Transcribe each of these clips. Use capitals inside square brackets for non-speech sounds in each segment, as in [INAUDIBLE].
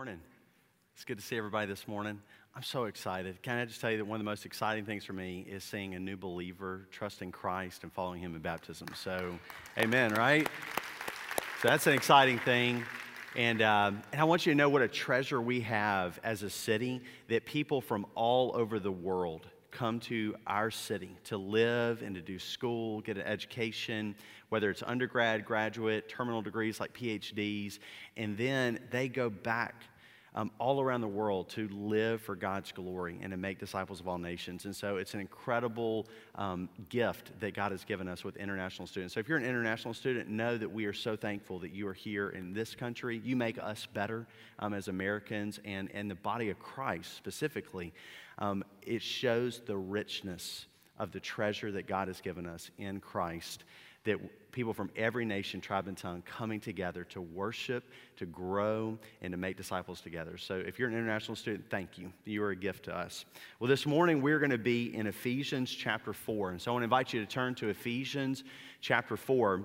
morning. It's good to see everybody this morning. I'm so excited. Can I just tell you that one of the most exciting things for me is seeing a new believer trusting Christ and following Him in baptism. So, amen, right? So that's an exciting thing. And, uh, and I want you to know what a treasure we have as a city that people from all over the world come to our city to live and to do school, get an education, whether it's undergrad, graduate, terminal degrees like PhDs, and then they go back um, all around the world to live for God's glory and to make disciples of all nations. And so it's an incredible um, gift that God has given us with international students. So if you're an international student, know that we are so thankful that you are here in this country. You make us better um, as Americans and, and the body of Christ specifically. Um, it shows the richness of the treasure that God has given us in Christ that people from every nation, tribe, and tongue coming together to worship, to grow, and to make disciples together. So if you're an international student, thank you. You are a gift to us. Well, this morning we're going to be in Ephesians chapter 4. And so I want to invite you to turn to Ephesians chapter 4.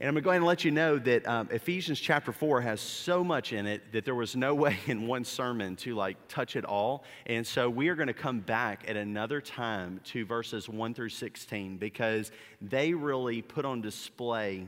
And I'm going to go ahead and let you know that um, Ephesians chapter 4 has so much in it that there was no [LAUGHS] way in one sermon to like touch it all. And so we are going to come back at another time to verses 1 through 16 because they really put on display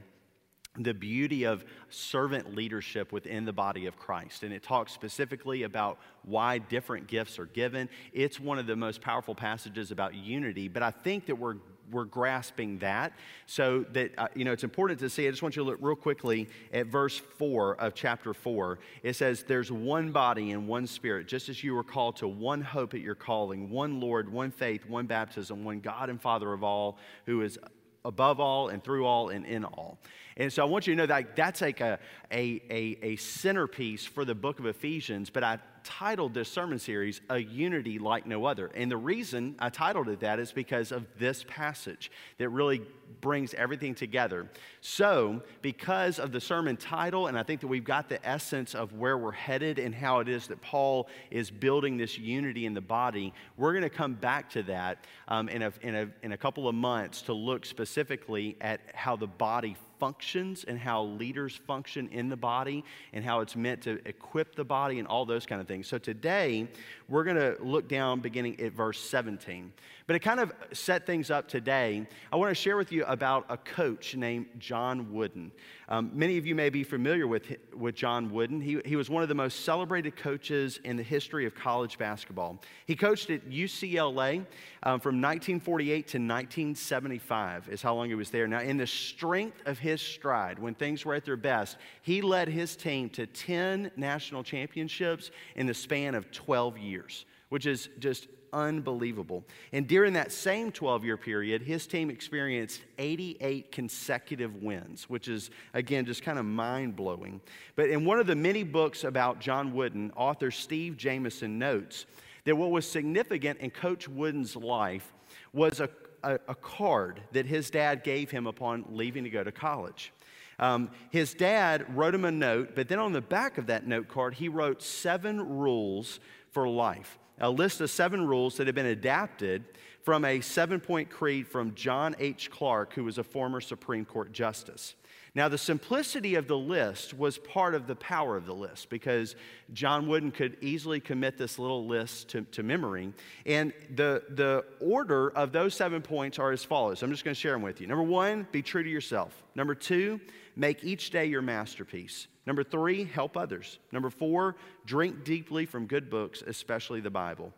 the beauty of servant leadership within the body of Christ. And it talks specifically about why different gifts are given. It's one of the most powerful passages about unity, but I think that we're we're grasping that. So that, uh, you know, it's important to see. I just want you to look real quickly at verse 4 of chapter 4. It says, There's one body and one spirit, just as you were called to one hope at your calling, one Lord, one faith, one baptism, one God and Father of all, who is above all and through all and in all. And so I want you to know that that's like a, a, a, a centerpiece for the book of Ephesians, but I titled this sermon series, A Unity Like No Other. And the reason I titled it that is because of this passage that really brings everything together. So, because of the sermon title, and I think that we've got the essence of where we're headed and how it is that Paul is building this unity in the body, we're going to come back to that um, in, a, in, a, in a couple of months to look specifically at how the body functions and how leaders function in the body and how it's meant to equip the body and all those kind of things. So today, we're going to look down beginning at verse 17. But to kind of set things up today, I want to share with you about a coach named John Wooden. Um, many of you may be familiar with, with John Wooden. He, he was one of the most celebrated coaches in the history of college basketball. He coached at UCLA um, from 1948 to 1975, is how long he was there. Now, in the strength of his stride, when things were at their best, he led his team to 10 national championships in the span of 12 years, which is just unbelievable. And during that same 12 year period, his team experienced 88 consecutive wins, which is, again, just kind of mind blowing. But in one of the many books about John Wooden, author Steve Jamison notes that what was significant in Coach Wooden's life was a, a, a card that his dad gave him upon leaving to go to college. Um, his dad wrote him a note, but then on the back of that note card, he wrote seven rules for life a list of seven rules that had been adapted from a seven point creed from John H. Clarke, who was a former Supreme Court justice. Now, the simplicity of the list was part of the power of the list because John Wooden could easily commit this little list to, to memory. And the, the order of those seven points are as follows. I'm just going to share them with you. Number one, be true to yourself. Number two, make each day your masterpiece. Number three, help others. Number four, drink deeply from good books, especially the Bible.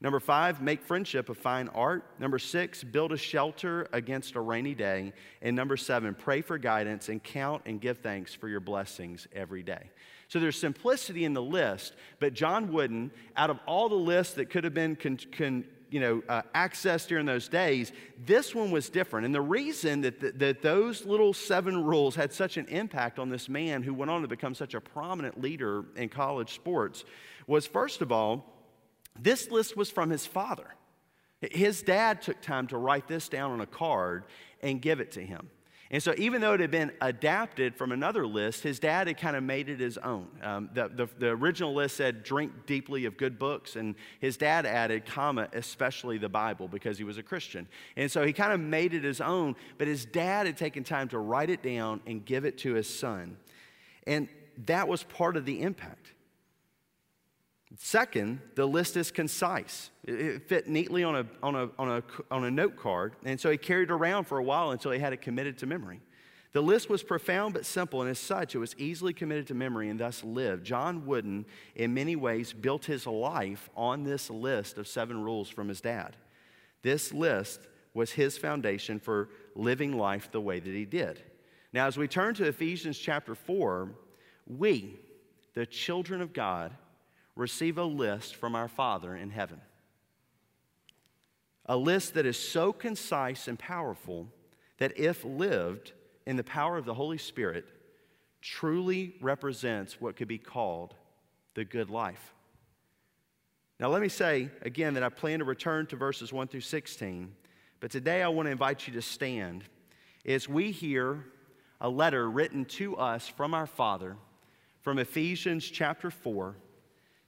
Number five, make friendship a fine art. Number six, build a shelter against a rainy day. And number seven, pray for guidance and count and give thanks for your blessings every day. So there's simplicity in the list, but John Wooden, out of all the lists that could have been con- con- you know, uh, access during those days, this one was different. And the reason that, th- that those little seven rules had such an impact on this man who went on to become such a prominent leader in college sports was, first of all, this list was from his father. His dad took time to write this down on a card and give it to him. And so, even though it had been adapted from another list, his dad had kind of made it his own. Um, the, the, the, original list said, drink deeply of good books, and his dad added, comma, especially the Bible, because he was a Christian. And so, he kind of made it his own, but his dad had taken time to write it down and give it to his son. And that was part of the impact. Second, the list is concise. It fit neatly on a, on, a, on, a, on a note card, and so he carried it around for a while until he had it committed to memory. The list was profound but simple, and as such, it was easily committed to memory and thus lived. John Wooden, in many ways, built his life on this list of seven rules from his dad. This list was his foundation for living life the way that he did. Now, as we turn to Ephesians chapter 4, we, the children of God, receive a list from our Father in heaven. A list that is so concise and powerful that, if lived in the power of the Holy Spirit, truly represents what could be called the good life. Now, let me say again that I plan to return to verses 1 through 16, but today I want to invite you to stand as we hear a letter written to us from our Father from Ephesians chapter 4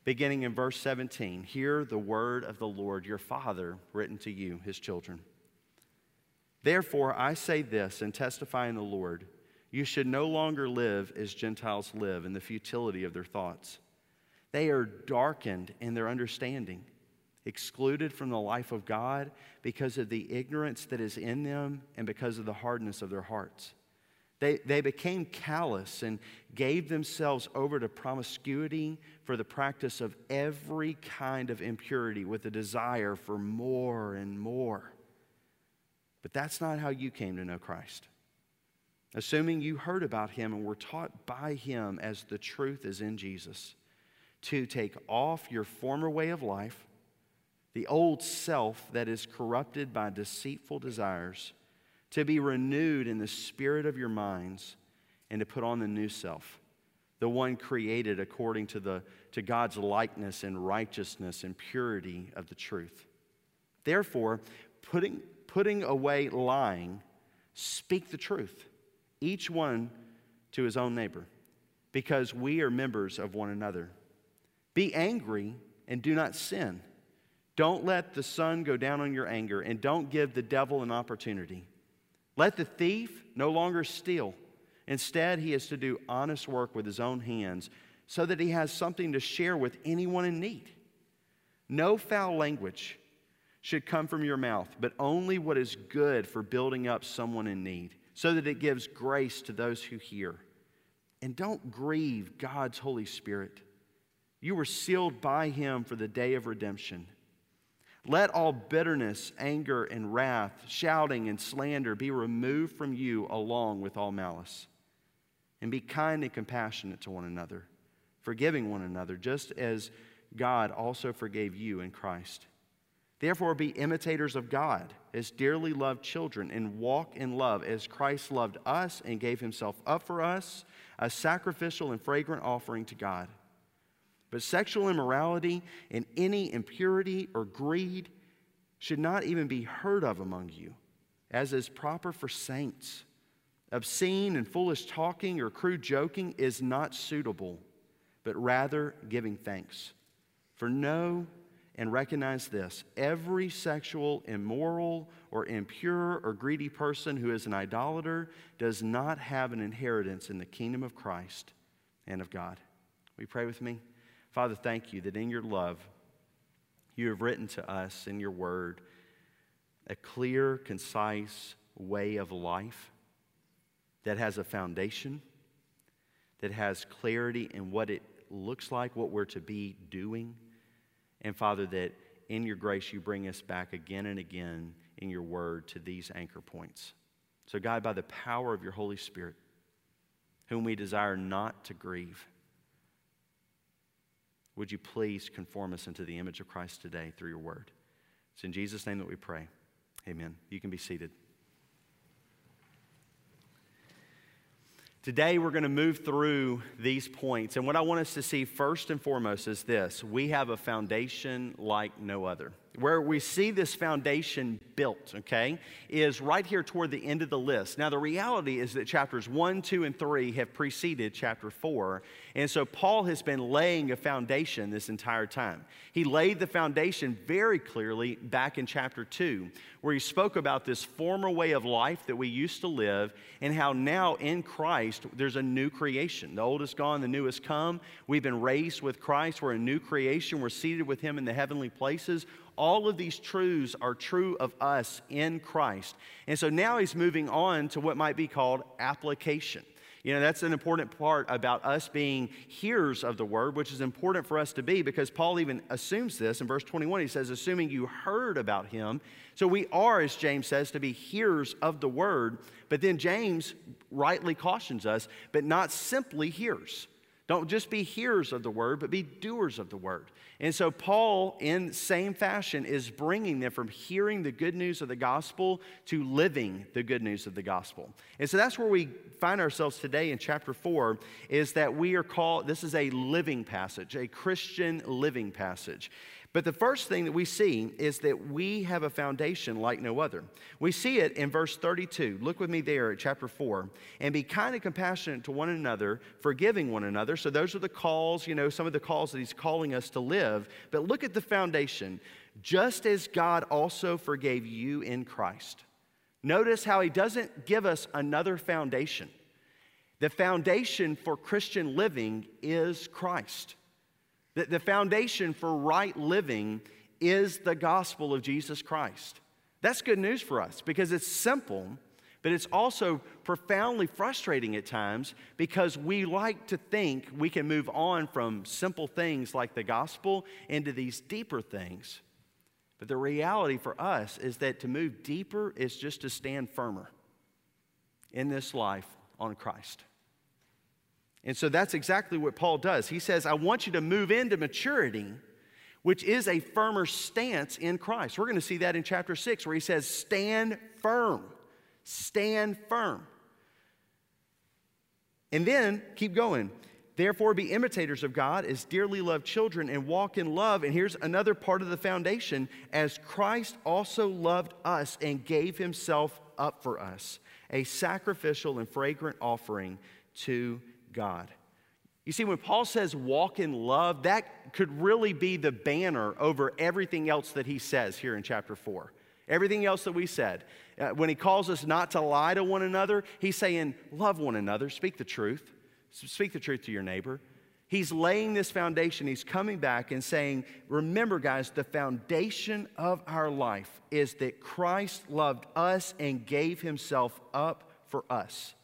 beginning in verse 17. Hear the word of the Lord, your Father, written to you, his children. Therefore, I say this and testify in the Lord you should no longer live as Gentiles live in the futility of their thoughts. They are darkened in their understanding, excluded from the life of God because of the ignorance that is in them and because of the hardness of their hearts. They, they became callous and gave themselves over to promiscuity for the practice of every kind of impurity with a desire for more and more. But that's not how you came to know Christ. Assuming you heard about him and were taught by him as the truth is in Jesus, to take off your former way of life, the old self that is corrupted by deceitful desires to be renewed in the spirit of your minds, and to put on the new self, the one created according to, the, to God's likeness and righteousness and purity of the truth. Therefore, putting, putting away lying, speak the truth, each one to his own neighbor, because we are members of one another. Be angry and do not sin. Don't let the sun go down on your anger, and don't give the devil an opportunity. Let the thief no longer steal. Instead, he is to do honest work with his own hands so that he has something to share with anyone in need. No foul language should come from your mouth, but only what is good for building up someone in need, so that it gives grace to those who hear. And don't grieve God's Holy Spirit. You were sealed by him for the day of redemption. Let all bitterness, anger, and wrath, shouting, and slander be removed from you along with all malice. And be kind and compassionate to one another, forgiving one another, just as God also forgave you in Christ. Therefore, be imitators of God as dearly loved children, and walk in love as Christ loved us and gave himself up for us, a sacrificial and fragrant offering to God. But sexual immorality and any impurity or greed should not even be heard of among you, as is proper for saints. Obscene and foolish talking or crude joking is not suitable, but rather giving thanks. For know and recognize this every sexual, immoral, or impure or greedy person who is an idolater does not have an inheritance in the kingdom of Christ and of God. You pray with me? Father, thank you that in your love, you have written to us in your word a clear, concise way of life that has a foundation, that has clarity in what it looks like, what we're to be doing. And Father, that in your grace you bring us back again and again in your word to these anchor points. So, God, by the power of your Holy Spirit, whom we desire not to grieve, would you please conform us into the image of Christ today through your word? It's in Jesus' name that we pray. Amen. You can be seated. Today, we're going to move through these points. And what I want us to see first and foremost is this we have a foundation like no other. Where we see this foundation built, okay, is right here toward the end of the list. Now, the reality is that chapters 1, 2, and 3 have preceded chapter 4. And so Paul has been laying a foundation this entire time. He laid the foundation very clearly back in chapter 2, where he spoke about this former way of life that we used to live and how now in Christ there's a new creation. The old is gone, the new has come. We've been raised with Christ. We're a new creation. We're seated with him in the heavenly places all of these truths are true of us in Christ. And so now he's moving on to what might be called application. You know, that's an important part about us being hearers of the word, which is important for us to be because Paul even assumes this in verse 21. He says, assuming you heard about him. So we are, as James says, to be hearers of the word. But then James rightly cautions us, but not simply hearers. Don't just be hearers of the word, but be doers of the word. And so, Paul, in same fashion, is bringing them from hearing the good news of the gospel to living the good news of the gospel. And so, that's where we find ourselves today in chapter 4 is that we are called, this is a living passage, a Christian living passage. But the first thing that we see is that we have a foundation like no other. We see it in verse 32. Look with me there at chapter 4. And be kind and compassionate to one another, forgiving one another. So those are the calls, you know, some of the calls that he's calling us to live. But look at the foundation. Just as God also forgave you in Christ. Notice how he doesn't give us another foundation. The foundation for Christian living is Christ. The, the foundation for right living is the gospel of Jesus Christ. That's good news for us because it's simple, but it's also profoundly frustrating at times because we like to think we can move on from simple things like the gospel into these deeper things. But the reality for us is that to move deeper is just to stand firmer in this life on Christ. And so that's exactly what Paul does. He says, I want you to move into maturity, which is a firmer stance in Christ. We're going to see that in chapter 6, where he says, Stand firm. Stand firm. And then keep going. Therefore, be imitators of God as dearly loved children and walk in love. And here's another part of the foundation as Christ also loved us and gave himself up for us, a sacrificial and fragrant offering to God. You see, when Paul says walk in love, that could really be the banner over everything else that he says here in chapter 4. Everything else that we said. Uh, when he calls us not to lie to one another, he's saying, love one another, speak the truth, speak the truth to your neighbor. He's laying this foundation. He's coming back and saying, Remember, guys, the foundation of our life is that Christ loved us and gave himself up for us.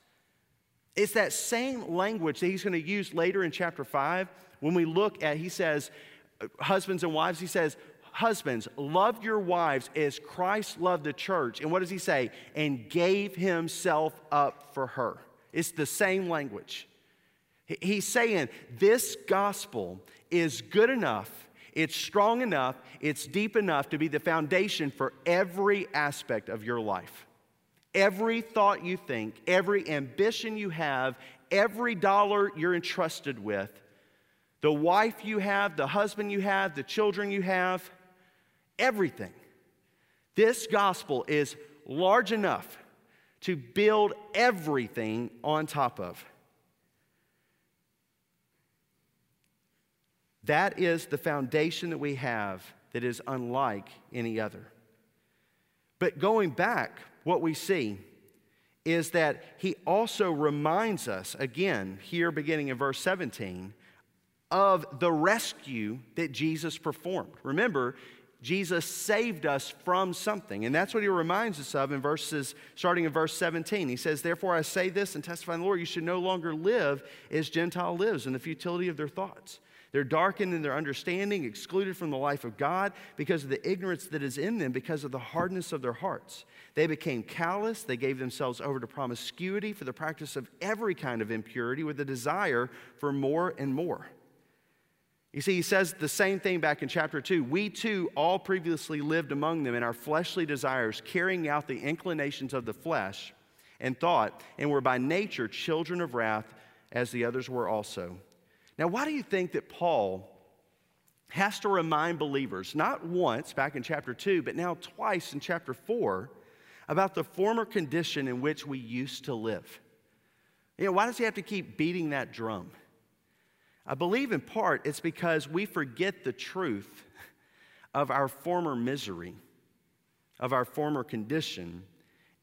It's that same language that he's going to use later in chapter 5 when we look at, he says, husbands and wives, he says, Husbands, love your wives as Christ loved the church. And what does he say? And gave himself up for her. It's the same language. He's saying this gospel is good enough, it's strong enough, it's deep enough to be the foundation for every aspect of your life. Every thought you think, every ambition you have, every dollar you're entrusted with, the wife you have, the husband you have, the children you have, everything. This gospel is large enough to build everything on top of. That is the foundation that we have that is unlike any other. But going back what we see is that he also reminds us, again, here beginning in verse 17, of the rescue that Jesus performed. Remember, Jesus saved us from something. And that's what he reminds us of in verses, starting in verse 17. He says, Therefore I say this and testify in the Lord, you should no longer live as Gentile lives in the futility of their thoughts. They're darkened in their understanding, excluded from the life of God because of the ignorance that is in them, because of the hardness of their hearts. They became callous. They gave themselves over to promiscuity for the practice of every kind of impurity with a desire for more and more. You see, he says the same thing back in chapter 2. We too all previously lived among them in our fleshly desires, carrying out the inclinations of the flesh and thought, and were by nature children of wrath as the others were also. Now, why do you think that Paul has to remind believers, not once back in chapter 2, but now twice in chapter 4, about the former condition in which we used to live. You know, why does he have to keep beating that drum? I believe in part it's because we forget the truth of our former misery, of our former condition,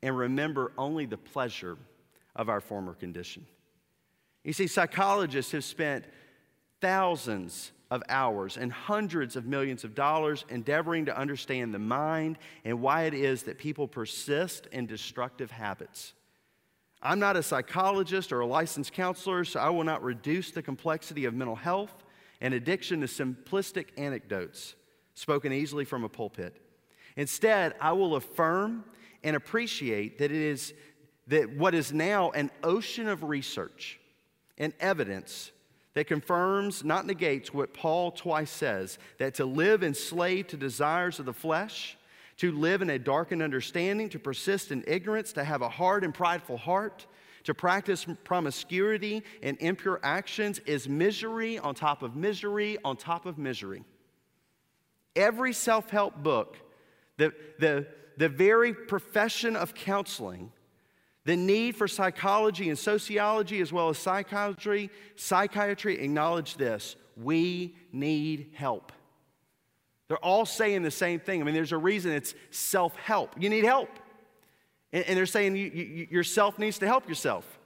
and remember only the pleasure of our former condition. You see, psychologists have spent thousands of hours and hundreds of millions of dollars endeavoring to understand the mind and why it is that people persist in destructive habits. I'm not a psychologist or a licensed counselor, so I will not reduce the complexity of mental health and addiction to simplistic anecdotes spoken easily from a pulpit. Instead, I will affirm and appreciate that it is that what is now an ocean of research and evidence that confirms, not negates, what Paul twice says that to live enslaved to desires of the flesh, to live in a darkened understanding, to persist in ignorance, to have a hard and prideful heart, to practice promiscuity and impure actions is misery on top of misery on top of misery. Every self help book, the, the, the very profession of counseling, the need for psychology and sociology, as well as psychiatry, psychiatry acknowledge this we need help. They're all saying the same thing. I mean, there's a reason it's self help. You need help. And, and they're saying you, you, yourself needs to help yourself.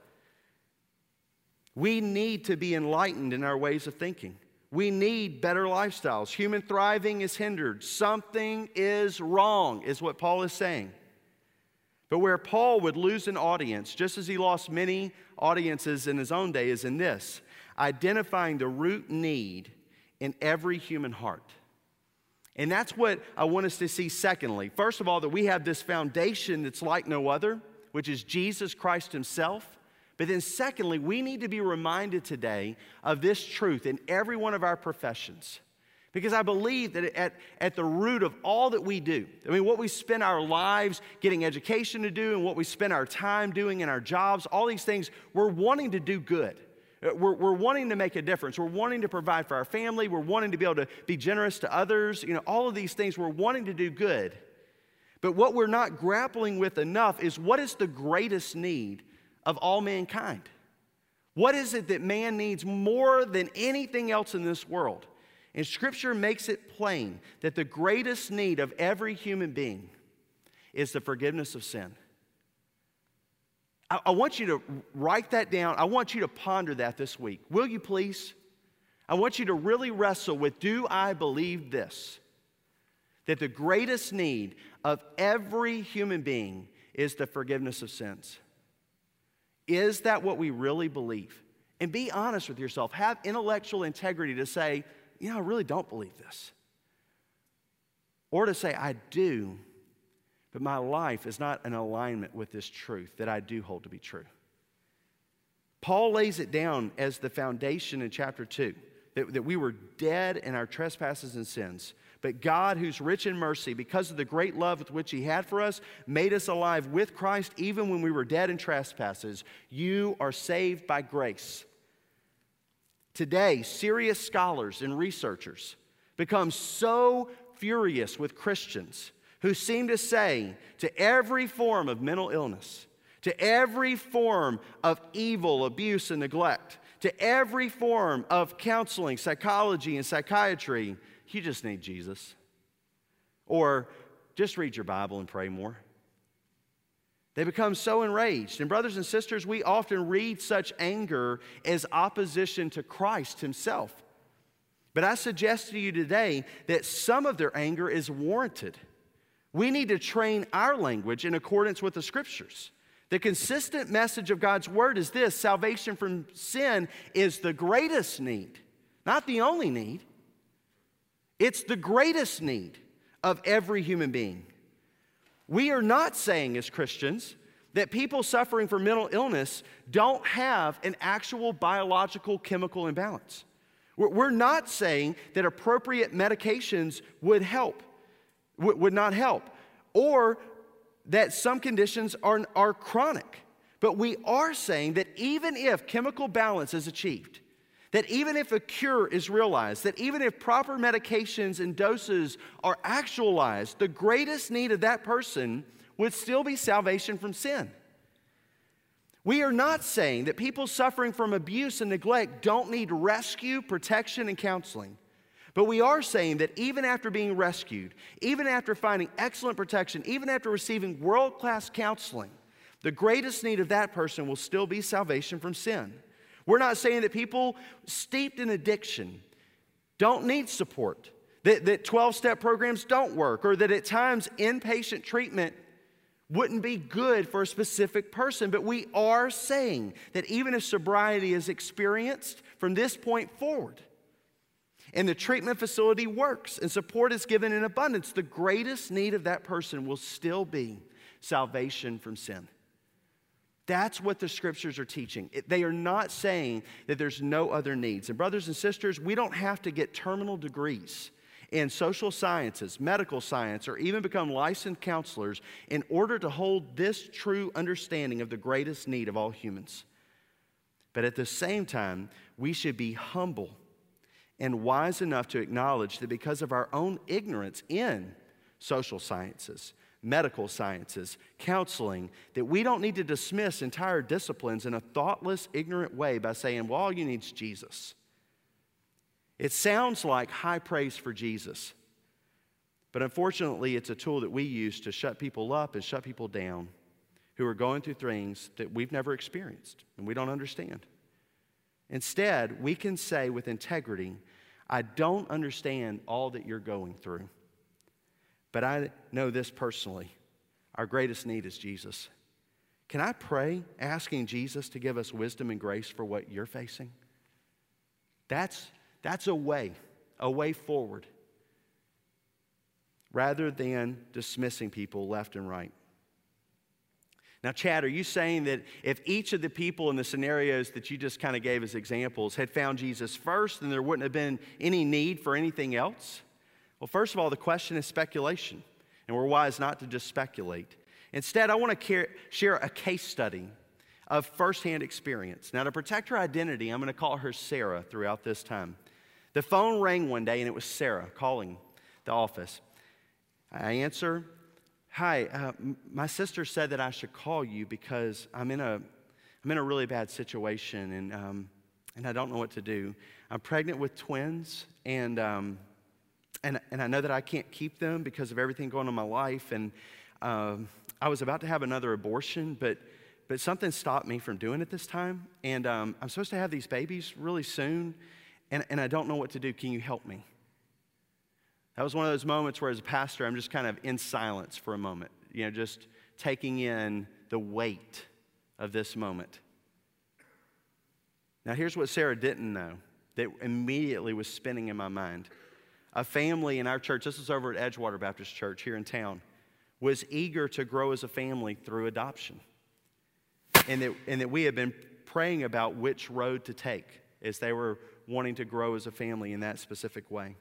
We need to be enlightened in our ways of thinking. We need better lifestyles. Human thriving is hindered. Something is wrong, is what Paul is saying. But where Paul would lose an audience, just as he lost many audiences in his own day, is in this identifying the root need in every human heart. And that's what I want us to see, secondly. First of all, that we have this foundation that's like no other, which is Jesus Christ Himself. But then, secondly, we need to be reminded today of this truth in every one of our professions. Because I believe that at, at the root of all that we do, I mean, what we spend our lives getting education to do and what we spend our time doing in our jobs, all these things, we're wanting to do good. Uh, we're, we're wanting to make a difference. We're wanting to provide for our family. We're wanting to be able to be generous to others. You know, all of these things, we're wanting to do good. But what we're not grappling with enough is what is the greatest need of all mankind? What is it that man needs more than anything else in this world? And Scripture makes it plain that the greatest need of every human being is the forgiveness of sin. I, I, want you to write that down. I want you to ponder that this week. Will you please? I want you to really wrestle with do I believe this? That the greatest need of every human being is the forgiveness of sins. Is that what we really believe? And be honest with yourself. Have intellectual integrity to say, you know, I really don't believe this. Or to say, I do, but my life is not in alignment with this truth that I do hold to be true. Paul lays it down as the foundation in chapter 2 that, that we were dead in our trespasses and sins. But God, who's rich in mercy, because of the great love with which He had for us, made us alive with Christ even when we were dead in trespasses. You are saved by grace. Today, serious scholars and researchers become so furious with Christians who seem to say to every form of mental illness, to every form of evil, abuse, and neglect, to every form of counseling, psychology, and psychiatry, you just need Jesus. Or just read your Bible and pray more. They become so enraged. And, brothers and sisters, we often read such anger as opposition to Christ Himself. But I suggest to you today that some of their anger is warranted. We need to train our language in accordance with the Scriptures. The consistent message of God's Word is this salvation from sin is the greatest need, not the only need. It's the greatest need of every human being. We are not saying as Christians that people suffering from mental illness don't have an actual biological chemical imbalance. We're not saying that appropriate medications would help, would not help, or that some conditions are, are chronic. But we are saying that even if chemical balance is achieved, That even if a cure is realized, that even if proper medications and doses are actualized, the greatest need of that person would still be salvation from sin. We are not saying that people suffering from abuse and neglect don't need rescue, protection, and counseling. But we are saying that even after being rescued, even after finding excellent protection, even after receiving world class counseling, the greatest need of that person will still be salvation from sin. We're not saying that people steeped in addiction don't need support, that 12 step programs don't work, or that at times inpatient treatment wouldn't be good for a specific person. But we are saying that even if sobriety is experienced from this point forward, and the treatment facility works and support is given in abundance, the greatest need of that person will still be salvation from sin. That's what the scriptures are teaching. They are not saying that there's no other needs. And, brothers and sisters, we don't have to get terminal degrees in social sciences, medical science, or even become licensed counselors in order to hold this true understanding of the greatest need of all humans. But at the same time, we should be humble and wise enough to acknowledge that because of our own ignorance in social sciences, medical sciences, counseling, that we don't need to dismiss entire disciplines in a thoughtless, ignorant way by saying, well, all you need is Jesus. It sounds like high praise for Jesus, but unfortunately, it's a tool that we use to shut people up and shut people down who are going through things that we've never experienced and we don't understand. Instead, we can say with integrity, I don't understand all that you're going through, but I know this personally. Our greatest need is Jesus. Can I pray asking Jesus to give us wisdom and grace for what you're facing? That's, that's a way, a way forward, rather than dismissing people left and right. Now, Chad, are you saying that if each of the people in the scenarios that you just kind of gave as examples had found Jesus first, then there wouldn't have been any need for anything else? Well, first of all, the question is speculation, and we're wise not to just speculate. Instead, I want to share a case study of firsthand experience. Now, to protect her identity, I'm going to call her Sarah throughout this time. The phone rang one day, and it was Sarah calling the office. I answer, Hi, uh, my sister said that I should call you because I'm in a, I'm in a really bad situation and, um, and I don't know what to do. I'm pregnant with twins and, um, and, and I know that I can't keep them because of everything going on in my life. And um, I was about to have another abortion, but, but something stopped me from doing it this time. And um, I'm supposed to have these babies really soon, and, and I don't know what to do. Can you help me? That was one of those moments where, as a pastor, I'm just kind of in silence for a moment, you know, just taking in the weight of this moment. Now, here's what Sarah didn't know that immediately was spinning in my mind. A family in our church, this is over at Edgewater Baptist Church here in town, was eager to grow as a family through adoption. And that, and that we had been praying about which road to take as they were wanting to grow as a family in that specific way.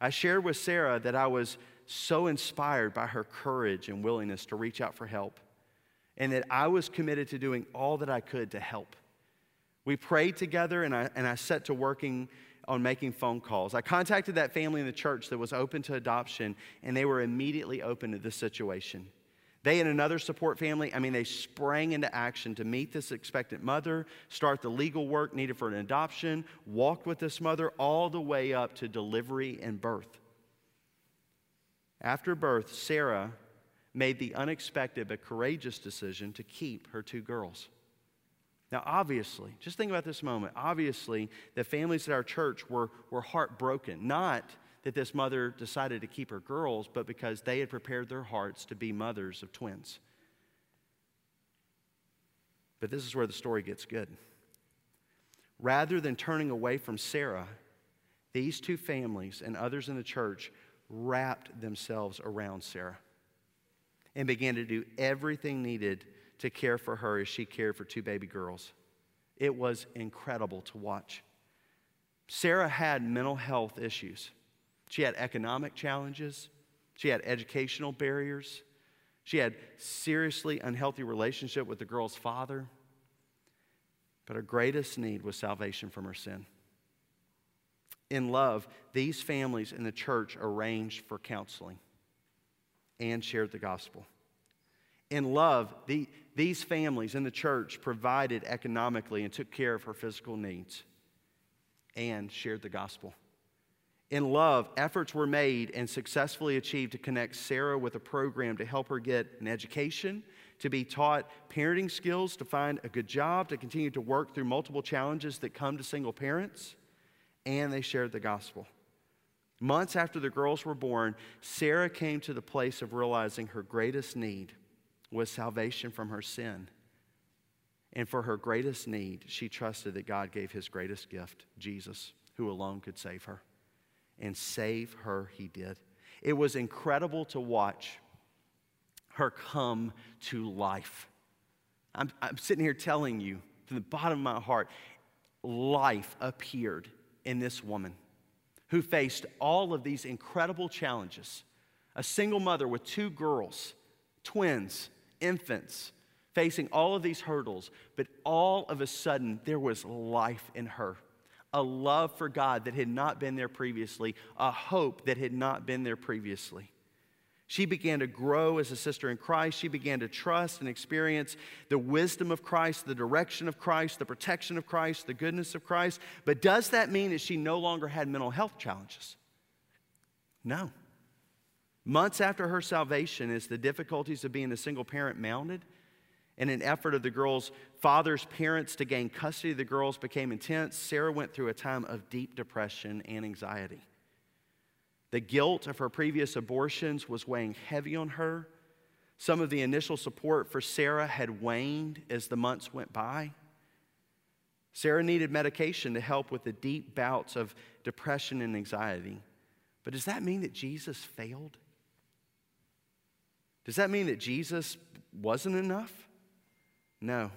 I shared with Sarah that I was so inspired by her courage and willingness to reach out for help, and that I was committed to doing all that I could to help. We prayed together, and I, and I set to working on making phone calls. I contacted that family in the church that was open to adoption, and they were immediately open to this situation. They and another support family, I mean, they sprang into action to meet this expectant mother, start the legal work needed for an adoption, walked with this mother all the way up to delivery and birth. After birth, Sarah made the unexpected but courageous decision to keep her two girls. Now, obviously, just think about this moment. Obviously, the families at our church were, were heartbroken, not that this mother decided to keep her girls, but because they had prepared their hearts to be mothers of twins. But this is where the story gets good. Rather than turning away from Sarah, these two families and others in the church wrapped themselves around Sarah and began to do everything needed to care for her as she cared for two baby girls. It was incredible to watch. Sarah had mental health issues. She had economic challenges. She had educational barriers. She had seriously unhealthy relationship with the girl's father. But her greatest need was salvation from her sin. In love, these families in the church arranged for counseling and shared the gospel. In love, the, these families in the church provided economically and took care of her physical needs and shared the gospel. In love, efforts were made and successfully achieved to connect Sarah with a program to help her get an education, to be taught parenting skills, to find a good job, to continue to work through multiple challenges that come to single parents, and they shared the gospel. Months after the girls were born, Sarah came to the place of realizing her greatest need was salvation from her sin. And for her greatest need, she trusted that God gave his greatest gift, Jesus, who alone could save her and save her, he did. It was incredible to watch her come to life. I'm, I'm sitting here telling you from the bottom of my heart, life appeared in this woman who faced all of these incredible challenges. A single mother with two girls, twins, infants, facing all of these hurdles, but all of a sudden there was life in her a love for God that had not been there previously, a hope that had not been there previously. She began to grow as a sister in Christ. She began to trust and experience the wisdom of Christ, the direction of Christ, the protection of Christ, the goodness of Christ. But does that mean that she no longer had mental health challenges? No. Months after her salvation, as the difficulties of being a single parent mounted, and an effort of the girls' father's parents to gain custody of the girls became intense, Sarah went through a time of deep depression and anxiety. The guilt of her previous abortions was weighing heavy on her. Some of the initial support for Sarah had waned as the months went by. Sarah needed medication to help with the deep bouts of depression and anxiety. But does that mean that Jesus failed? Does that mean that Jesus wasn't enough? No.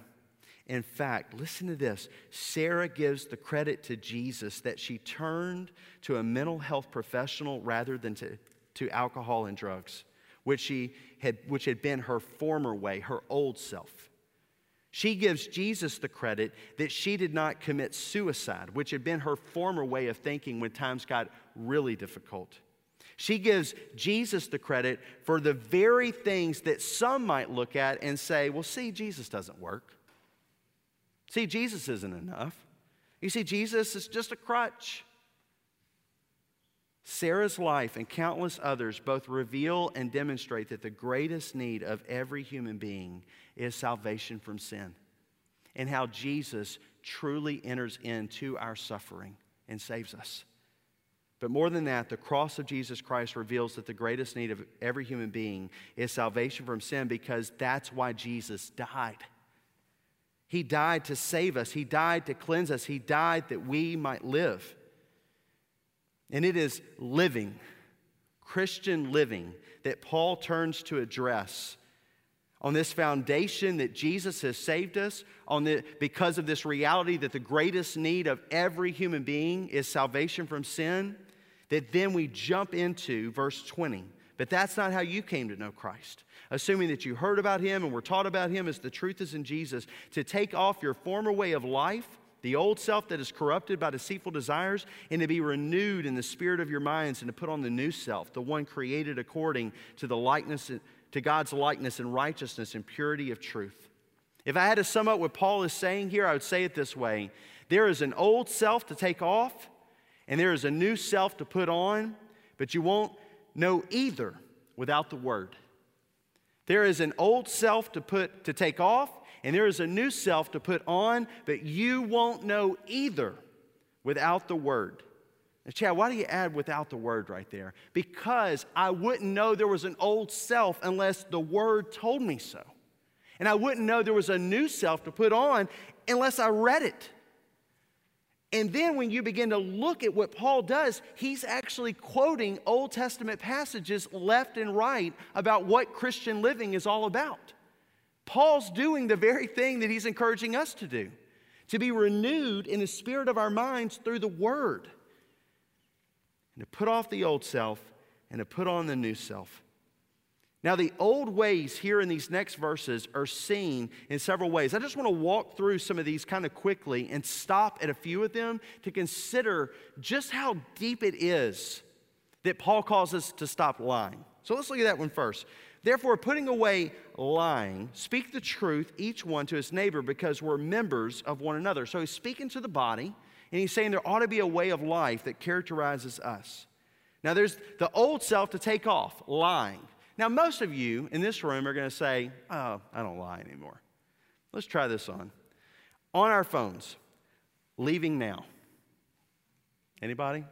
In fact, listen to this. Sarah gives the credit to Jesus that she turned to a mental health professional rather than to, to alcohol and drugs, which, she had, which had been her former way, her old self. She gives Jesus the credit that she did not commit suicide, which had been her former way of thinking when times got really difficult. She gives Jesus the credit for the very things that some might look at and say, well, see, Jesus doesn't work. See, Jesus isn't enough. You see, Jesus is just a crutch. Sarah's life and countless others both reveal and demonstrate that the greatest need of every human being is salvation from sin and how Jesus truly enters into our suffering and saves us. But more than that, the cross of Jesus Christ reveals that the greatest need of every human being is salvation from sin because that's why Jesus died. He died to save us, He died to cleanse us, He died that we might live. And it is living, Christian living, that Paul turns to address on this foundation that Jesus has saved us, on the, because of this reality that the greatest need of every human being is salvation from sin that then we jump into verse 20. But that's not how you came to know Christ. Assuming that you heard about him and were taught about him as the truth is in Jesus, to take off your former way of life, the old self that is corrupted by deceitful desires, and to be renewed in the spirit of your minds, and to put on the new self, the one created according to the likeness to God's likeness and righteousness and purity of truth. If I had to sum up what Paul is saying here, I would say it this way there is an old self to take off and there is a new self to put on, but you won't know either without the word. There is an old self to put to take off, and there is a new self to put on, but you won't know either without the word. Now, Chad, why do you add without the word right there? Because I wouldn't know there was an old self unless the word told me so. And I wouldn't know there was a new self to put on unless I read it. And then when you begin to look at what Paul does, he's actually quoting Old Testament passages left and right about what Christian living is all about. Paul's doing the very thing that he's encouraging us to do to be renewed in the spirit of our minds through the Word, and to put off the old self and to put on the new self. Now, the old ways here in these next verses are seen in several ways. I just want to walk through some of these kind of quickly and stop at a few of them to consider just how deep it is that Paul calls us to stop lying. So let's look at that one first. Therefore, putting away lying, speak the truth, each one to his neighbor, because we're members of one another. So he's speaking to the body, and he's saying there ought to be a way of life that characterizes us. Now, there's the old self to take off, lying. Now, most of you in this room are going to say, Oh, I don't lie anymore. Let's try this on. On our phones, leaving now. Anybody?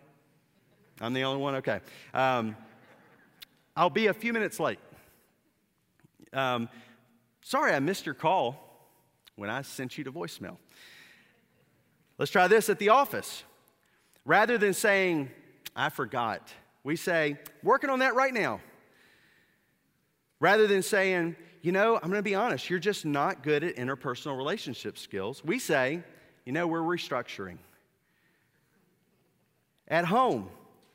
I'm the only one? Okay. Um, I'll be a few minutes late. Um, sorry, I missed your call when I sent you to voicemail. Let's try this at the office. Rather than saying, I forgot, we say, working on that right now. Rather than saying, you know, I'm going to be honest, you're just not good at interpersonal relationship skills, we say, you know, we're restructuring. At home,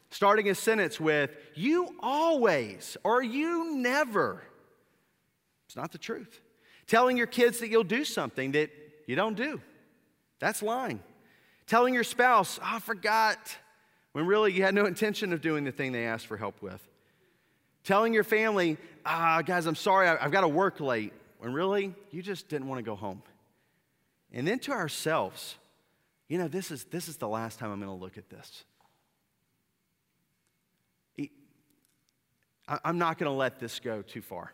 starting a sentence with, you always or you never. It's not the truth. Telling your kids that you'll do something that you don't do. That's lying. Telling your spouse, oh, I forgot, when really you had no intention of doing the thing they asked for help with. Telling your family, ah, guys, I'm sorry, I've got to work late, when really you just didn't want to go home. And then to ourselves, you know, this is, this is the last time I'm going to look at this. I'm not going to let this go too far.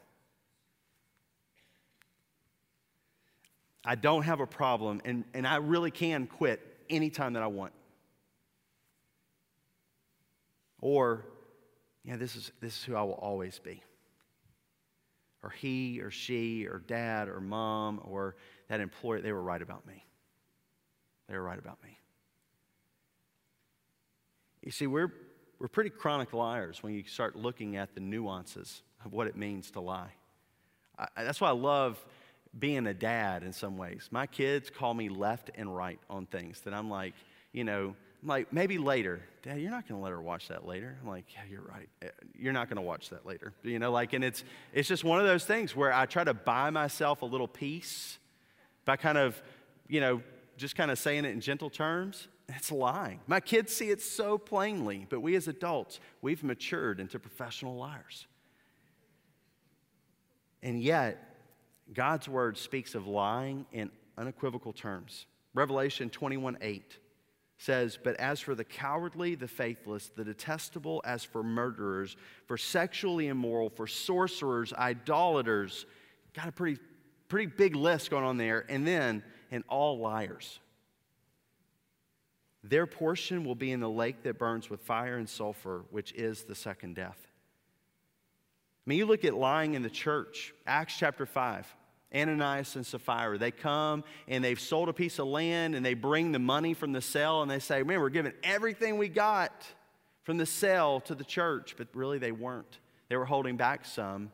I don't have a problem, and, and I really can quit anytime that I want. Or yeah, this is, this is who I will always be. Or he or she or dad or mom or that employer, they were right about me. They were right about me. You see, we're, we're pretty chronic liars when you start looking at the nuances of what it means to lie. I, that's why I love being a dad in some ways. My kids call me left and right on things that I'm like, you know, I'm like, maybe later. Dad, you're not going to let her watch that later. I'm like, yeah, you're right. Eh, you're not going to watch that later. You know, like, and it's, it's just one of those things where I try to buy myself a little peace by kind of, you know, just kind of saying it in gentle terms. It's lying. My kids see it so plainly, but we as adults, we've matured into professional liars. And yet, God's word speaks of lying in unequivocal terms. Revelation 21 8 says, But as for the cowardly, the faithless, the detestable, as for murderers, for sexually immoral, for sorcerers, idolaters, got a pretty, pretty big list going on there. And then, and all liars. Their portion will be in the lake that burns with fire and sulfur, which is the second death. I mean, you look at lying in the church, Acts chapter 5. Ananias and Sapphira. They come and they've sold a piece of land and they bring the money from the sale and they say, Man, we're giving everything we got from the sale to the church. But really, they weren't. They were holding back some.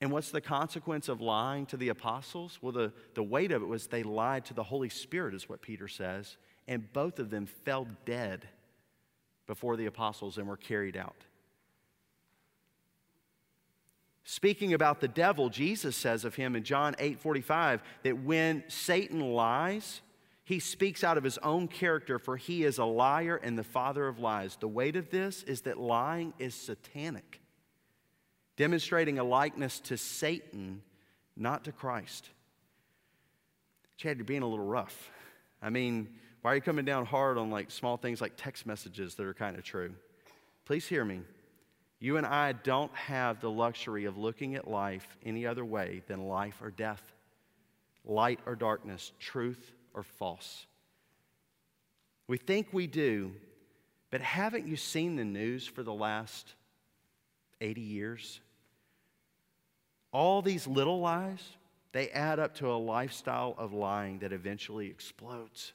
And what's the consequence of lying to the apostles? Well, the, the weight of it was they lied to the Holy Spirit, is what Peter says. And both of them fell dead before the apostles and were carried out. Speaking about the devil, Jesus says of him in John 8 45 that when Satan lies, he speaks out of his own character, for he is a liar and the father of lies. The weight of this is that lying is satanic, demonstrating a likeness to Satan, not to Christ. Chad, you're being a little rough. I mean, why are you coming down hard on like small things like text messages that are kind of true? Please hear me. You and I don't have the luxury of looking at life any other way than life or death, light or darkness, truth or false. We think we do, but haven't you seen the news for the last 80 years? All these little lies, they add up to a lifestyle of lying that eventually explodes.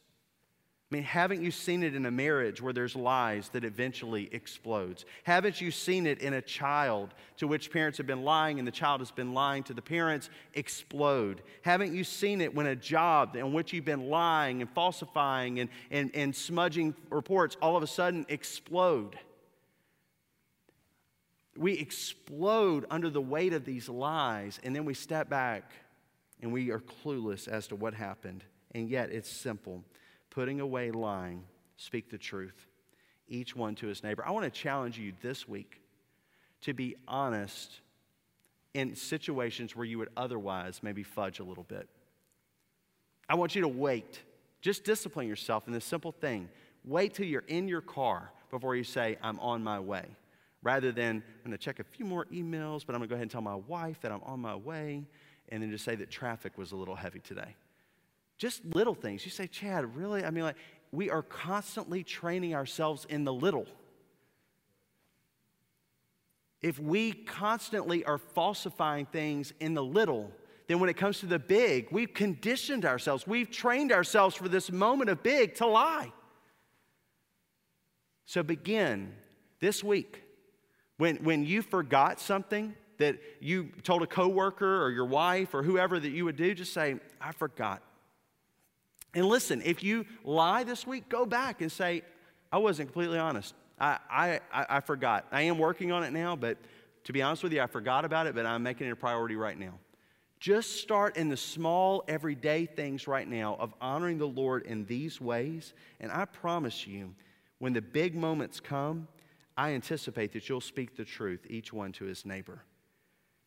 I mean, haven't you seen it in a marriage where there's lies that eventually explodes? Haven't you seen it in a child to which parents have been lying and the child has been lying to the parents explode? Haven't you seen it when a job in which you've been lying and falsifying and, and, and smudging reports all of a sudden explode? we explode under the weight of these lies, and then we step back and we are clueless as to what happened. And yet it's simple putting away lying, speak the truth, each one to his neighbor. I want to challenge you this week to be honest in situations where you would otherwise maybe fudge a little bit. I want you to wait. Just discipline yourself in this simple thing. Wait till you're in your car before you say, I'm on my way. Rather than, I'm going to check a few more emails, but I'm going to go ahead and tell my wife that I'm on my way, and then just say that traffic was a little heavy today. Just little things. You say, Chad, really? I mean, like, we are constantly training ourselves in the little. If we constantly are falsifying things in the little, then when it comes to the big, we've conditioned ourselves, we've trained ourselves for this moment of big to lie. So begin this week. When, when you forgot something that you told a coworker or your wife or whoever that you would do, just say, I forgot. And listen, if you lie this week, go back and say, I wasn't completely honest. I, I, I forgot. I am working on it now, but to be honest with you, I forgot about it, but I'm making it a priority right now. Just start in the small, everyday things right now of honoring the Lord in these ways. And I promise you, when the big moments come, I anticipate that you'll speak the truth, each one to his neighbor.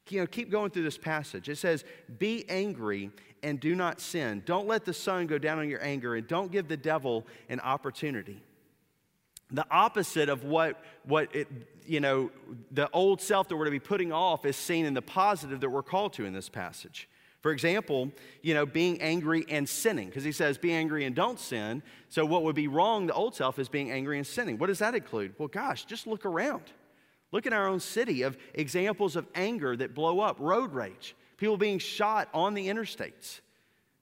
You know, keep going through this passage. It says, Be angry and do not sin. Don't let the sun go down on your anger, and don't give the devil an opportunity the opposite of what, what it, you know, the old self that we're to be putting off is seen in the positive that we're called to in this passage. For example, you know, being angry and sinning, because he says, be angry and don't sin. So, what would be wrong, the old self, is being angry and sinning. What does that include? Well, gosh, just look around. Look in our own city of examples of anger that blow up road rage, people being shot on the interstates,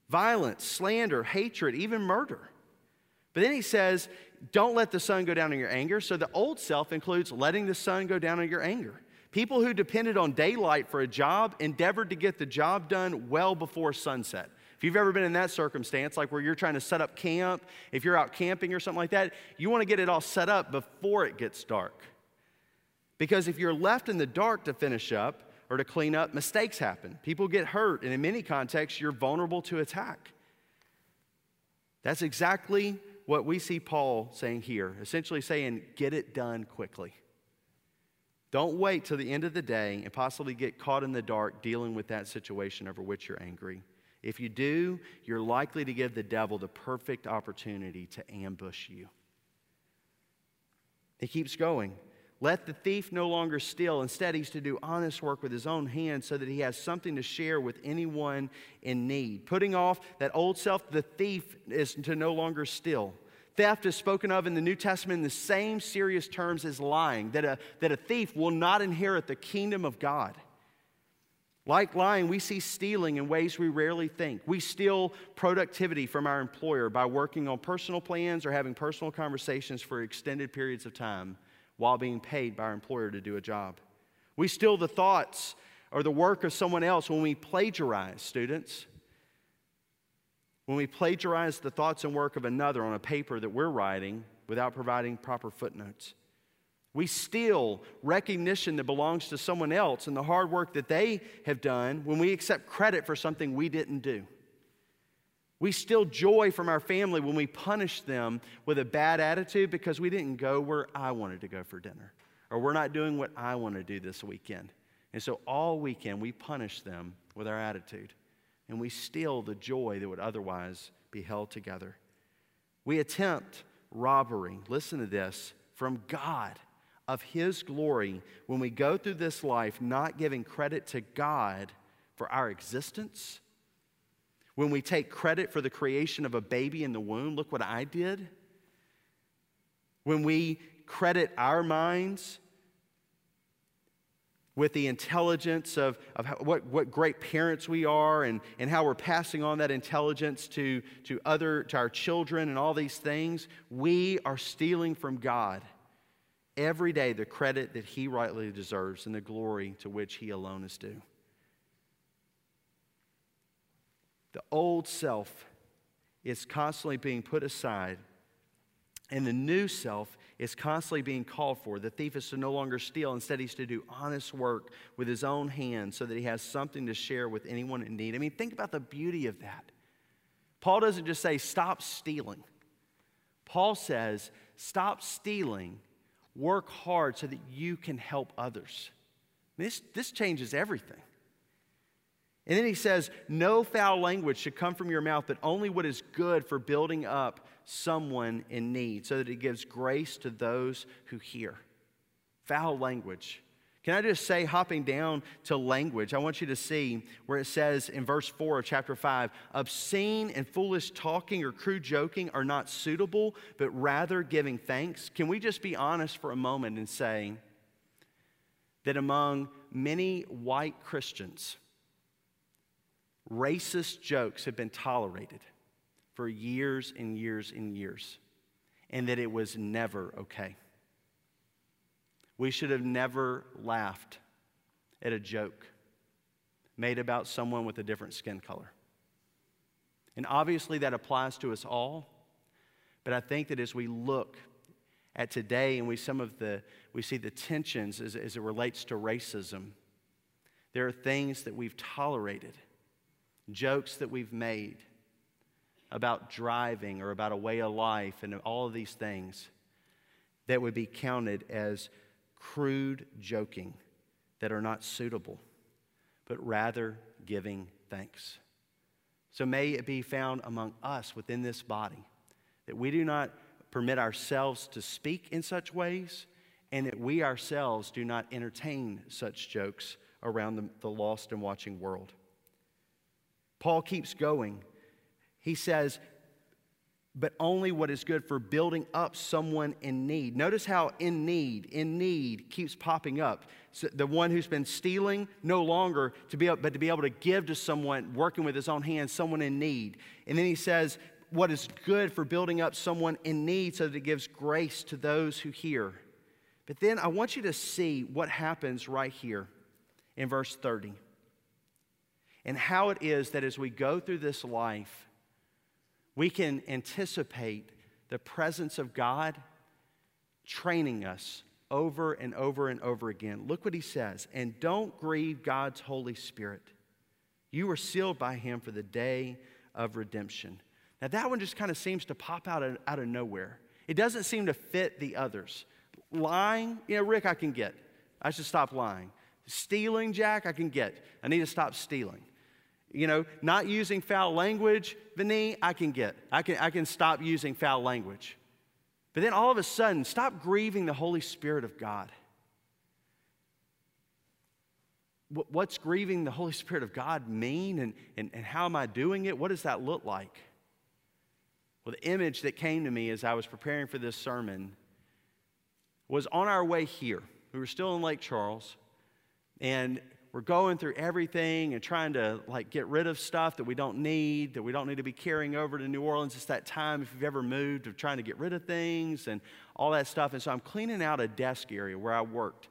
violence, slander, hatred, even murder. But then he says, don't let the sun go down on your anger. So the old self includes letting the sun go down on your anger. People who depended on daylight for a job endeavored to get the job done well before sunset. If you've ever been in that circumstance, like where you're trying to set up camp, if you're out camping or something like that, you want to get it all set up before it gets dark. Because if you're left in the dark to finish up or to clean up, mistakes happen. People get hurt, and in many contexts, you're vulnerable to attack. That's exactly what we see Paul saying here, essentially saying, get it done quickly. Don't wait till the end of the day and possibly get caught in the dark dealing with that situation over which you're angry. If you do, you're likely to give the devil the perfect opportunity to ambush you. He keeps going. Let the thief no longer steal. Instead, he's to do honest work with his own hands so that he has something to share with anyone in need. Putting off that old self, the thief is to no longer steal. Theft is spoken of in the New Testament in the same serious terms as lying, that a, that a thief will not inherit the kingdom of God. Like lying, we see stealing in ways we rarely think. We steal productivity from our employer by working on personal plans or having personal conversations for extended periods of time while being paid by our employer to do a job. We steal the thoughts or the work of someone else when we plagiarize, students. When we plagiarize the thoughts and work of another on a paper that we're writing without providing proper footnotes. We steal recognition that belongs to someone else and the hard work that they have done when we accept credit for something we didn't do. We steal joy from our family when we punish them with a bad attitude because we didn't go where I wanted to go for dinner, or we're not doing what I want to do this weekend. And so all weekend we punish them with our attitude, and we steal the joy that would otherwise be held together. We attempt robbery, listen to this, from God of His glory when we go through this life not giving credit to God for our existence when we take credit for the creation of a baby in the womb, look what I did. When we credit our minds with the intelligence of, of how, what, what great parents we are and, and how we're passing on that intelligence to, to, other, to our children and all these things, we are stealing from God every day the credit that He rightly deserves and the glory to which He alone is due. The old self is constantly being put aside And the new self is constantly being called for. The thief is to no longer steal. Instead, he's to do honest work with his own hands so that he has something to share with anyone in need. I mean, think about the beauty of that. Paul doesn't just say, stop stealing. Paul says, stop stealing, work hard so that you can help others. This, this changes everything. And then he says, No foul language should come from your mouth, but only what is good for building up someone in need, so that it gives grace to those who hear. Foul language. Can I just say, hopping down to language, I want you to see where it says in verse 4 of chapter 5 obscene and foolish talking or crude joking are not suitable, but rather giving thanks. Can we just be honest for a moment and say that among many white Christians, racist jokes have been tolerated for years and years and years, and that it was never okay. We should have never laughed at a joke made about someone with a different skin color. And obviously, that applies to us all. But I think that as we look at today and we, some of the, we see the tensions as, as it relates to racism, there are things that we've tolerated jokes that we've made about driving or about a way of life and all of these things that would be counted as crude joking that are not suitable, but rather giving thanks. So may it be found among us within this body that we do not permit ourselves to speak in such ways and that we ourselves do not entertain such jokes around the, the lost and watching world. Paul keeps going. He says, but only what is good for building up someone in need. Notice how in need, in need keeps popping up. So the one who's been stealing, no longer to be able, but to be able to give to someone working with his own hands, someone in need. And then he says, what is good for building up someone in need so that it gives grace to those who hear. But then I want you to see what happens right here in verse 30 and how it is that as we go through this life, we can anticipate the presence of God training us over and over and over again. Look what he says and don't grieve God's Holy Spirit. You were sealed by him for the day of redemption. Now, that one just kind of seems to pop out of, out of nowhere. It doesn't seem to fit the others. Lying, you know, Rick, I can get. I should stop lying. Stealing, Jack, I can get. I need to stop stealing you know, not using foul language, Vinny, I can get. I can, I can stop using foul language. But then all of a sudden, stop grieving the Holy Spirit of God. What's grieving the Holy Spirit of God mean, and, and, and how am I doing it? What does that look like? Well, the image that came to me as I was preparing for this sermon was on our way here. We were still in Lake Charles, and we're going through everything and trying to like get rid of stuff that we don't need, that we don't need to be carrying over to New Orleans. It's that time, if you've ever moved, of trying to get rid of things and all that stuff. And so I'm cleaning out a desk area where I worked.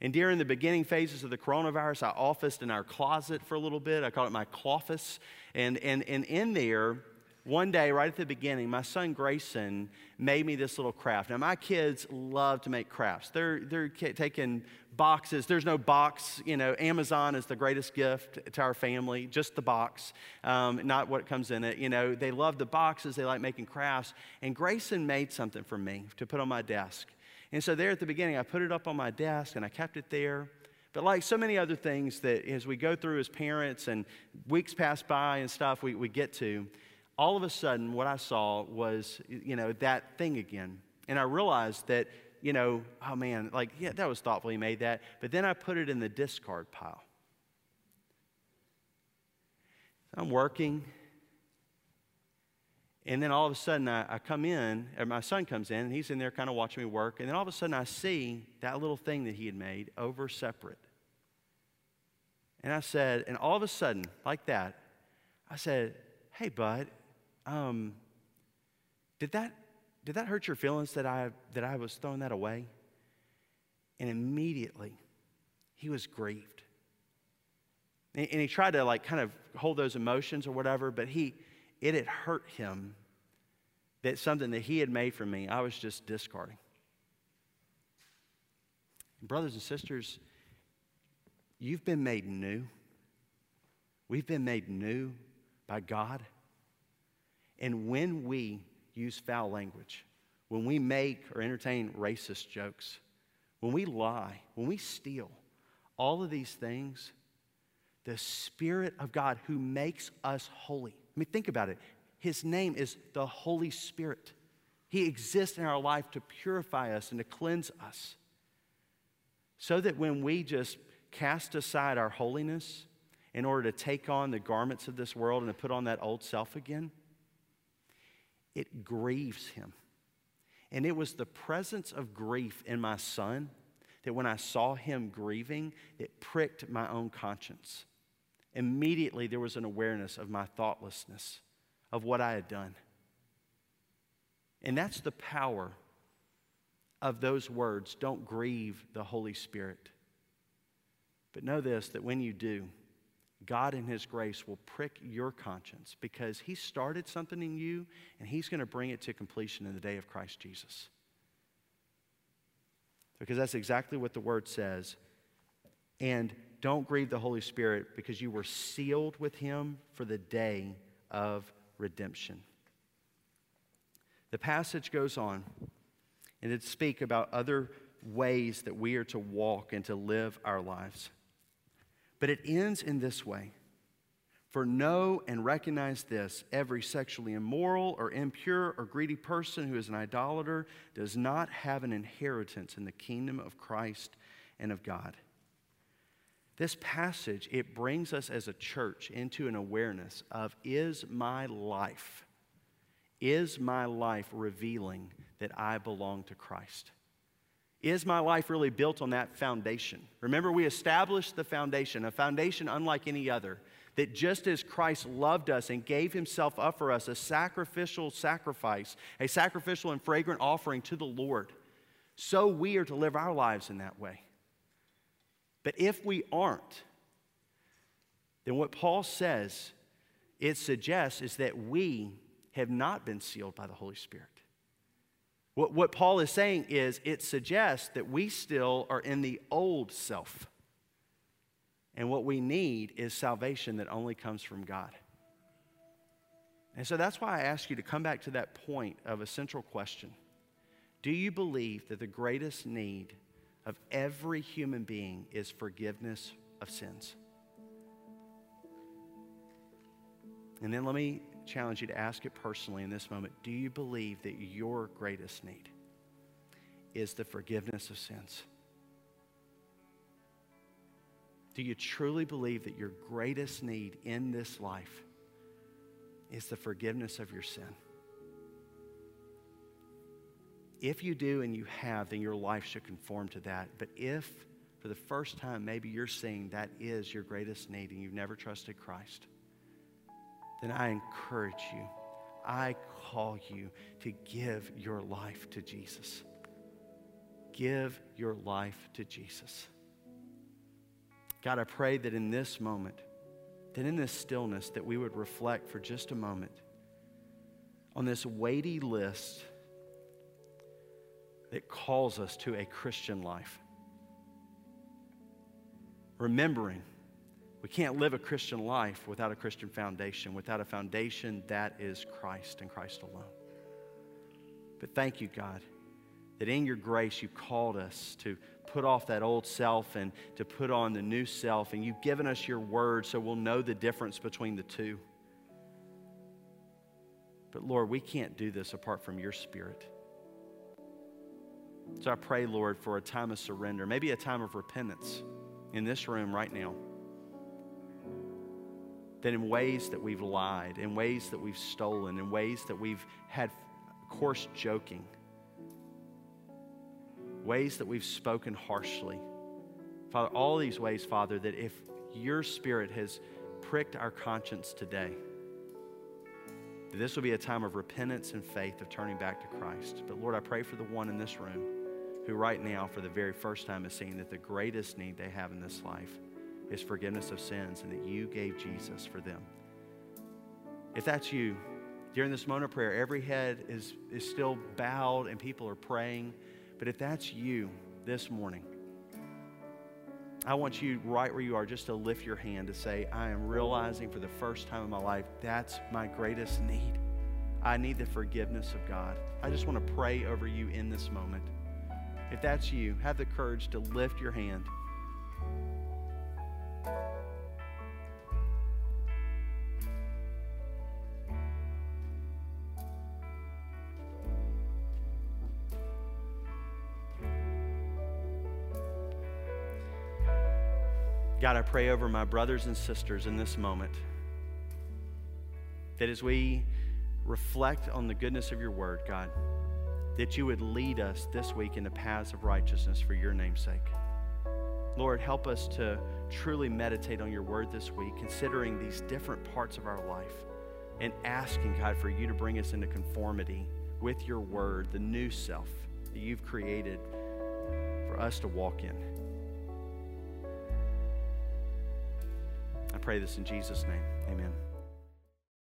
And during the beginning phases of the coronavirus, I officed in our closet for a little bit. I call it my cloffice. And, and, and in there, one day, right at the beginning, my son Grayson made me this little craft. Now, my kids love to make crafts. They're, they're taking boxes. There's no box. You know, Amazon is the greatest gift to our family, just the box, um, not what comes in it. You know, they love the boxes, they like making crafts. And Grayson made something for me to put on my desk. And so, there at the beginning, I put it up on my desk and I kept it there. But like so many other things that as we go through as parents and weeks pass by and stuff, we, we get to, all of a sudden, what I saw was, you know, that thing again. And I realized that, you know, oh man, like, yeah, that was thoughtful. He made that. But then I put it in the discard pile. I'm working. And then all of a sudden, I, I come in, my son comes in, and he's in there kind of watching me work. And then all of a sudden, I see that little thing that he had made over separate. And I said, and all of a sudden, like that, I said, hey, bud, um, did that did that hurt your feelings that I that I was throwing that away? And immediately he was grieved. And, and he tried to like kind of hold those emotions or whatever, but he it had hurt him that something that He had made for me, I was just discarding. Brothers and sisters, you've been made new. We've been made new by God. And when we use foul language, when we make or entertain racist jokes, when we lie, when we steal, all of these things, the Spirit of God who makes us holy. I mean, think about it. His name is the Holy Spirit. He exists in our life to purify us and to cleanse us. So that when we just cast aside our holiness in order to take on the garments of this world and to put on that old self again, it grieves him. And it was the presence of grief in my son that when I saw him grieving, it pricked my own conscience. Immediately, there was an awareness of my thoughtlessness, of what I had done. And that's the power of those words don't grieve the Holy Spirit. But know this that when you do, God in His grace will prick your conscience because He started something in you and He's going to bring it to completion in the day of Christ Jesus. Because that's exactly what the Word says. And don't grieve the Holy Spirit because you were sealed with Him for the day of redemption. The passage goes on and it speak about other ways that we are to walk and to live our lives. But it ends in this way For know and recognize this every sexually immoral or impure or greedy person who is an idolater does not have an inheritance in the kingdom of Christ and of God. This passage, it brings us as a church into an awareness of is my life, is my life revealing that I belong to Christ? Is my life really built on that foundation? Remember, we established the foundation, a foundation unlike any other, that just as Christ loved us and gave himself up for us, a sacrificial sacrifice, a sacrificial and fragrant offering to the Lord, so we are to live our lives in that way. But if we aren't, then what Paul says, it suggests, is that we have not been sealed by the Holy Spirit. What, what Paul is saying is it suggests that we still are in the old self. And what we need is salvation that only comes from God. And so that's why I ask you to come back to that point of a central question Do you believe that the greatest need of every human being is forgiveness of sins? And then let me challenge you to ask it personally in this moment. Do you believe that your greatest need is the forgiveness of sins? Do you truly believe that your greatest need in this life is the forgiveness of your sin? If you do and you have, then your life should conform to that. But if for the first time maybe you're seeing that is your greatest need and you've never trusted Christ, then I encourage you, I call you to give your life to Jesus. Give your life to Jesus. God, I pray that in this moment, that in this stillness, that we would reflect for just a moment on this weighty list that calls us to a Christian life. Remembering we can't live a Christian life without a Christian foundation, without a foundation that is Christ and Christ alone. But thank you, God, that in your grace you called us to put off that old self and to put on the new self, and you've given us your word so we'll know the difference between the two. But Lord, we can't do this apart from your spirit. So I pray, Lord, for a time of surrender, maybe a time of repentance in this room right now that in ways that we've lied, in ways that we've stolen, in ways that we've had coarse joking, ways that we've spoken harshly. Father, all these ways, Father, that if your Spirit has pricked our conscience today, this will be a time of repentance and faith of turning back to Christ. But Lord, I pray for the one in this room who right now, for the very first time, is seeing that the greatest need they have in this life is forgiveness of sins and that you gave Jesus for them. If that's you, During this moment of prayer, every head is, is still bowed and people are praying. But if that's you this morning, I want you right where you are just to lift your hand to say, I am realizing for the first time in my life that's my greatest need. I need the forgiveness of God. I just want to pray over you in this moment. If that's you, have the courage to lift your hand. God, I pray over my brothers and sisters in this moment that as we reflect on the goodness of your word, God, that you would lead us this week in the paths of righteousness for your name's sake. Lord, help us to truly meditate on your word this week, considering these different parts of our life and asking, God, for you to bring us into conformity with your word, the new self that you've created for us to walk in. I pray this in Jesus' name. Amen.